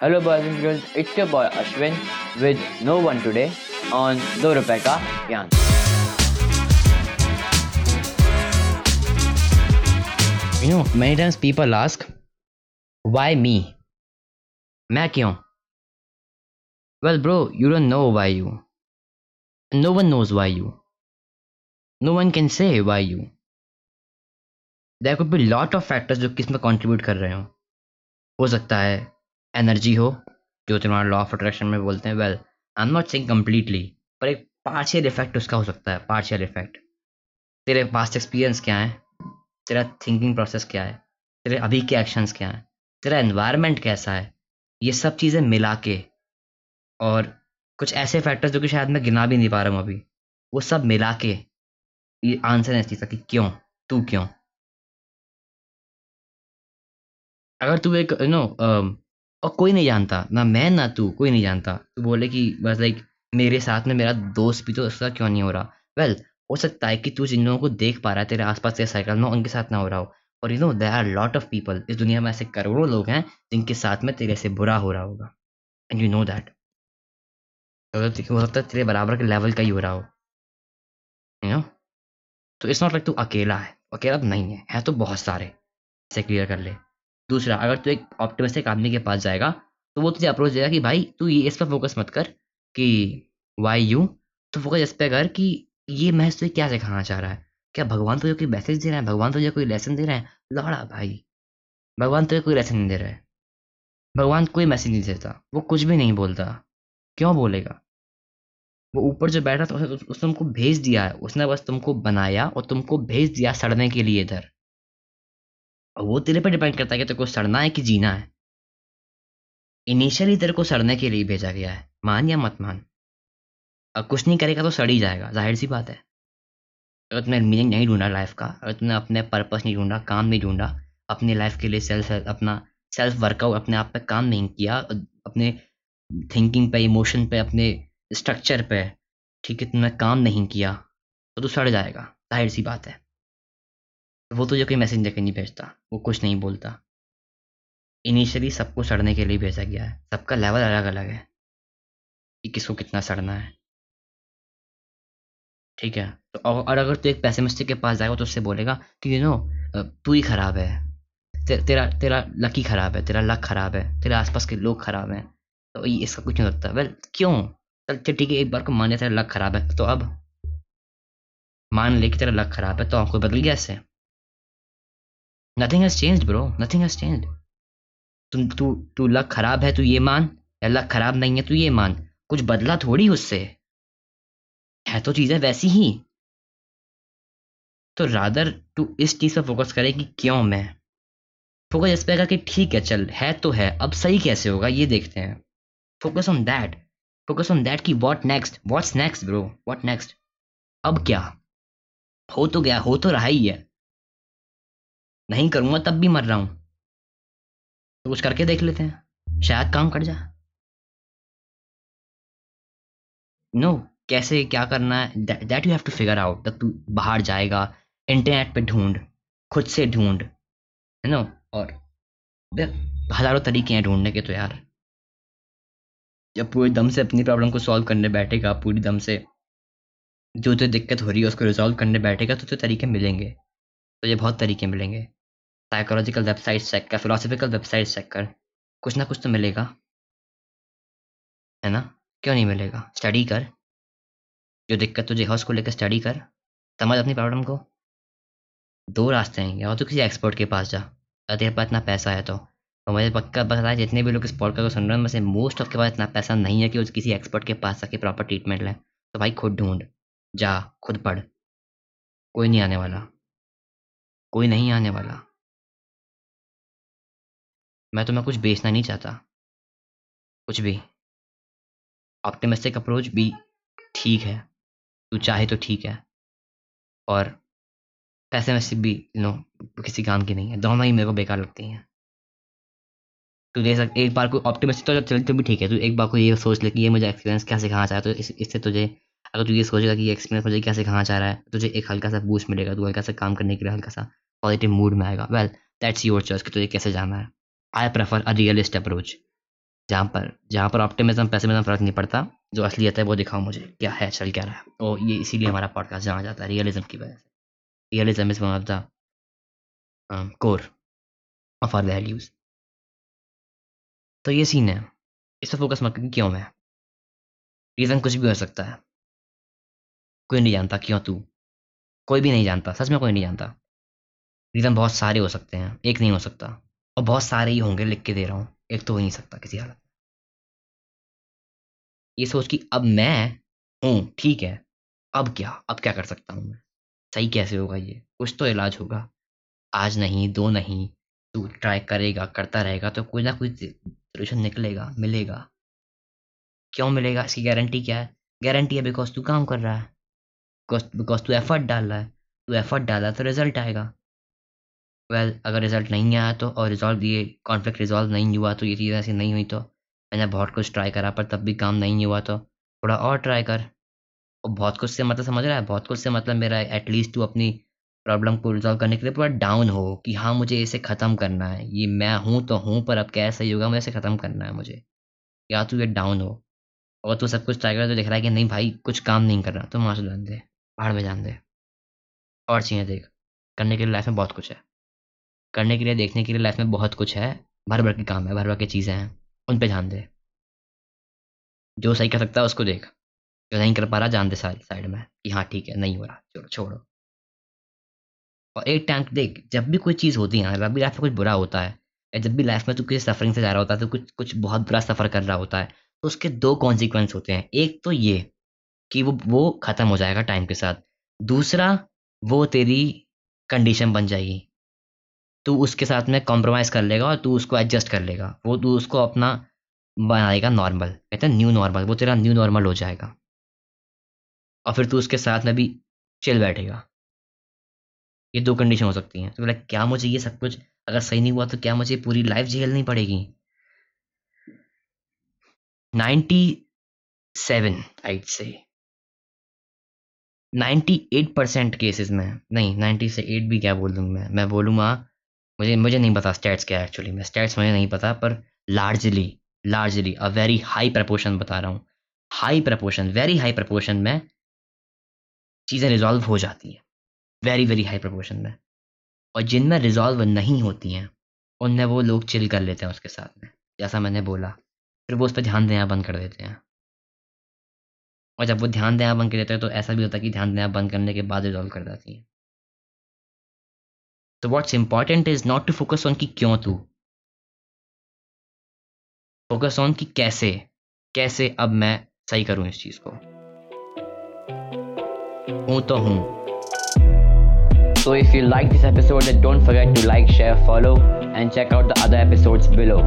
Hello, boys and girls. It's your boy Ashwin with no one today on Do Rupai Ka Yan. You know, many times people ask, why me? मैं क्यों? Well, bro, you don't know why you. No one knows why you. No one can say why you. There could be lot of factors जो किसमें contribute कर रहे हो हो सकता है एनर्जी हो, जो तुम्हारा लॉ ऑफ़ अट्रैक्शन में बोलते हैं। Well I am not saying completely पर एक पार्शियल इफ़ेक्ट उसका हो सकता है पार्शियल इफ़ेक्ट तेरे पास्ट एक्सपीरियंस क्या है? तेरा थिंकिंग प्रोसेस क्या है? तेरे अभी के एक्शंस क्या हैं? तेरा एनवायरनमेंट कैसा है? ये सब चीज़ें मिला के और कुछ ऐसे फैक्टर्स जो कि शायद मैं गिना भी नहीं पा रहा हूँ अभी, वो सब मिला के ये आंसर है इस चीज़ का कि क्यों? तू क्यों? अगर तू एक यू नो और कोई नहीं जानता, ना मैं, ना तू, कोई नहीं जानता। तू बोले कि बस लाइक मेरे साथ में मेरा दोस्त भी तो उसका क्यों नहीं हो रहा? वेल हो सकता है कि तू जिन लोगों को देख पा रहा है, तेरे आसपास तेरे साइकिल में, उनके साथ ना हो रहा हो। और you know there are lot of people इस दुनिया में ऐसे करोड़ों लोग हैं, जिनके साथ में तेरे से बुरा हो रहा होगा। एंड यू नो दैट हो सकता है तेरे बराबर के लेवल का ही हो रहा हो। यू नो तो इट्स नॉट लाइक तू अकेला है। अकेला तो नहीं है। है तो बहुत सारे। इसे क्लियर कर ले। दूसरा, अगर तू एक ऑप्टिमिस्टिक आदमी के पास जाएगा तो वो तुझे अप्रोच देगा कि भाई, तू ये इस पर फोकस मत कर कि वाई यू तो फोकस इस पर कर कि ये महज तुझे क्या सिखाना चाह रहा है? क्या भगवान तुझे कोई मैसेज दे रहा है? भगवान तुझे कोई लेसन दे रहा है? लौड़ा भाई। भगवान तुझे कोई लेसन नहीं दे रहा है। भगवान कोई मैसेज नहीं देता। वो कुछ भी नहीं बोलता। क्यों बोलेगा? वो ऊपर जो बैठा था उसने तुमको भेज दिया है। उसने बस तुमको बनाया और तुमको भेज दिया सड़ने के लिए इधर। और वो तेरे पर डिपेंड करता है कि तेरे को सड़ना है कि जीना है। इनिशियली तेरे को सड़ने के लिए भेजा गया है। मान या मत मान। अब कुछ नहीं करेगा तो सड़ ही जाएगा, ज़ाहिर सी बात है। अगर तुमने मीनिंग नहीं ढूंढा लाइफ का, अगर तुमने अपने पर्पस नहीं ढूंढा, काम नहीं ढूंढा, अपनी लाइफ के लिए सेल्फ अपना सेल्फ वर्कआउट अपने आप पे काम नहीं किया, अपने थिंकिंग पे इमोशन पे, अपने स्ट्रक्चर पे, ठीक है तुमने काम नहीं किया तो तू सड़ जाएगा, ज़ाहिर सी बात है। वो तुझे कोई मैसेज देकर नहीं भेजता वो कुछ नहीं बोलता। इनिशियली सबको सड़ने के लिए भेजा गया है सबका लेवल अलग अलग है कि किसको कितना सड़ना है। ठीक है तो और अगर तू एक पैसे पैसेमिस्टिक के पास जाएगा तो उससे बोलेगा कि यू नो तू ही खराब है। ते, तेरा तेरा लकी खराब है तेरा लक खराब है तेरे आसपास के लोग खराब हैं। तो ये इसका कुछ नहीं लगता वेल क्यों? चल ठीक है एक बार को मान लिया तेरा लक खराब है तो अब। मान ले कि तेरा लक खराब है तो आपको बदल गया इससे। Nothing has change bro nothing has change तुम तू तू लक खराब है, तू ये मान, या लक खराब नहीं है, तू ये मान। कुछ बदला थोड़ी उससे। है तो चीज़ें वैसी ही। तो रादर तू इस चीज़ पर फोकस करे कि क्यों मैं? फोकस इस पर कि ठीक है, चल, है तो है। अब सही कैसे होगा, ये देखते हैं। Focus on that focus on that कि what next what's next bro what next अब क्या? हो तो गया, हो तो रहा ही है। नहीं करूँगा तब भी मर रहा हूँ। तो कुछ करके देख लेते हैं। शायद काम कर जा। नो no, कैसे क्या करना है? That you have to figure out तब तू बाहर जाएगा इंटरनेट पे ढूंढ खुद से ढूंढ है ना? और हज़ारों तरीके हैं ढूँढने के तो यार। जब पूरे दम से अपनी प्रॉब्लम को सॉल्व करने बैठेगा पूरी दम से जो जो दिक्कत हो रही है उसको रिजॉल्व करने बैठेगा तो तो तरीके मिलेंगे। तो ये बहुत तरीके मिलेंगे। साइकोलॉजिकल वेबसाइट चेक कर फिलोसफिकल वेबसाइट चेक कर कुछ ना कुछ तो मिलेगा, है ना? क्यों नहीं मिलेगा? स्टडी कर। जो दिक्कत तुझे है, उसको लेकर स्टडी कर। समझ अपनी प्रॉब्लम को। दो रास्ते हैं, या तो किसी एक्सपर्ट के पास जा अगर तेरे पास इतना पैसा है तो। और मुझे पक्का है, जितने भी लोग इस पॉडकास्ट को सुन रहे हैं से मोस्ट ऑफ़ के पास इतना पैसा नहीं है कि उस किसी एक्सपर्ट के पास जाके प्रॉपर ट्रीटमेंट लें। तो भाई खुद ढूंढ। जा, खुद पढ़। कोई नहीं आने वाला। कोई नहीं आने वाला। मैं तुम्हें कुछ बेचना नहीं चाहता। कुछ भी। ऑप्टिमिस्टिक अप्रोच भी ठीक है। तू चाहे तो ठीक है। और पैसे में भी नो किसी काम की नहीं है। दोनों ही मेरे को बेकार लगती हैं। तू दे सक एक बार को ऑप्टिमिस्टिक तो चल तो भी ठीक है। तू एक बार को ये सोच ले कि ये मुझे एक्सपीरियंस क्या सिखाना चाह रहा है तो इस, इससे तुझे अगर तू ये सोचेगा कि ये एक्सपीरियंस मुझे क्या सिखाना चाह रहा है तुझे एक हल्का सा बूस्ट मिलेगा। तू हल्का सा काम करने के लिए हल्का सा पॉजिटिव मूड में आएगा। वेल दैट्स योर चॉइस कि तुझे कैसे जाना है। I prefer a realist approach जहाँ पर जहाँ पर ऑप्टिमिज्म पैसिमिज्म फ़र्क नहीं पड़ता। जो असलियत है, वो दिखाओ मुझे, क्या है चल क्या रहा है। और ये इसीलिए हमारा पॉडकास्ट जाना जाता है रियलिज्म की वजह से। Realism is one of the core of our values तो ये सीन है। इस पर फोकस मत क्यों मैं? रीज़न कुछ भी हो सकता है। कोई नहीं जानता, क्यों तू? कोई भी नहीं जानता, सच में कोई नहीं जानता। रीज़न बहुत सारे हो सकते हैं, एक नहीं हो सकता। और बहुत सारे ही होंगे लिख के दे रहा हूँ। एक तो हो नहीं सकता किसी हालत में। ये सोच कि अब मैं हूँ, ठीक है, अब क्या अब क्या कर सकता हूँ मैं? सही कैसे होगा ये? कुछ तो इलाज होगा। आज नहीं, दो नहीं, तू ट्राई करेगा, करता रहेगा तो कोई ना कोई सोल्यूशन निकलेगा, मिलेगा। क्यों मिलेगा? इसकी गारंटी क्या है? गारंटी है बिकॉज़ तू काम कर रहा है। बिकॉज़ तू एफर्ट डाल रहा है। तू एफर्ट डाला तो रिज़ल्ट आएगा। वेल well, अगर रिज़ल्ट नहीं आया तो और रिजॉल्व ये कॉन्फ्लिक्ट रिजॉल्व नहीं हुआ तो ये चीज़ ऐसी नहीं हुई तो मैंने बहुत कुछ ट्राई करा पर तब भी काम नहीं हुआ तो। थोड़ा और ट्राई कर। और बहुत कुछ से मतलब समझ रहा है? बहुत कुछ से मतलब मेरा एटलीस्ट तू अपनी प्रॉब्लम को रिजॉल्व करने के लिए पूरा डाउन हो कि हाँ मुझे इसे ख़त्म करना है। ये मैं हूँ तो हूँ पर अब क्या सही होगा मुझे इसे ख़त्म करना है मुझे। या तू ये डाउन हो। और तू सब कुछ ट्राई कर तो दिख रहा है कि नहीं भाई कुछ काम नहीं कर रहा। तो वहाँ से जान दे पहाड़ में जान दे। और चीज़ें देख। करने के लिए लाइफ में बहुत कुछ है। करने के लिए, देखने के लिए लाइफ में बहुत कुछ है। भर भर के काम है, भर भर की चीज़ें हैं। उन पे ध्यान दे। जो सही कर सकता है, उसको देख। जो नहीं कर पा रहा, जान दे साइड साइड में कि हाँ ठीक है, नहीं हो रहा, छोड़ो छोड़ो। और एक टाइम देख, जब भी कोई चीज़ होती है जब भी लाइफ में कुछ बुरा होता है, या जब भी लाइफ में तू किसी सफरिंग से जा रहा होता है तो कुछ कुछ बहुत बुरा सफ़र कर रहा होता है तो उसके दो कॉन्सिक्वेंस होते हैं। एक तो ये कि वो वो ख़त्म हो जाएगा टाइम के साथ। दूसरा, वो तेरी कंडीशन बन जाएगी। तू उसके साथ में कॉम्प्रोमाइज़ कर लेगा और तू उसको एडजस्ट कर लेगा। वो तू उसको अपना बनाएगा नॉर्मल कहते हैं न्यू नॉर्मल वो तेरा न्यू नॉर्मल हो जाएगा। और फिर तू उसके साथ में भी चिल बैठेगा। ये दो कंडीशन हो सकती हैं। तो बोला, क्या मुझे ये सब कुछ अगर सही नहीं हुआ तो क्या मुझे पूरी लाइफ झेलनी पड़ेगी? नाइन्टी सेवन आइट से नाइन्टी एट परसेंट केसेस में, नहीं नाइन्टी से एट भी क्या बोल दूँ मैं? मैं बोलूँगा मुझे मुझे नहीं पता स्टेट्स क्या है एक्चुअली में स्टेट्स मुझे नहीं पता, पर largely largely a very high proportion बता रहा हूँ। High proportion very high proportion में चीज़ें रिजॉल्व हो जाती हैं। वेरी वेरी हाई प्रपोर्शन में। और जिनमें रिजॉल्व नहीं होती हैं, उनमें वो लोग चिल कर लेते हैं उसके साथ में। जैसा मैंने बोला, फिर वो उस पर ध्यान देना बंद कर देते हैं। और जब वो ध्यान देना बंद कर देते हैं तो ऐसा भी होता है कि ध्यान देना बंद करने के बाद रिजॉल्व कर जाती हैं। तो what's important is not to focus on कि क्यों तू? फोकस ऑन कि कैसे? कैसे अब मैं सही करूँ इस चीज़ को? हूँ तो हूँ। So if you like this episode don't forget to like share follow and check out the other episodes below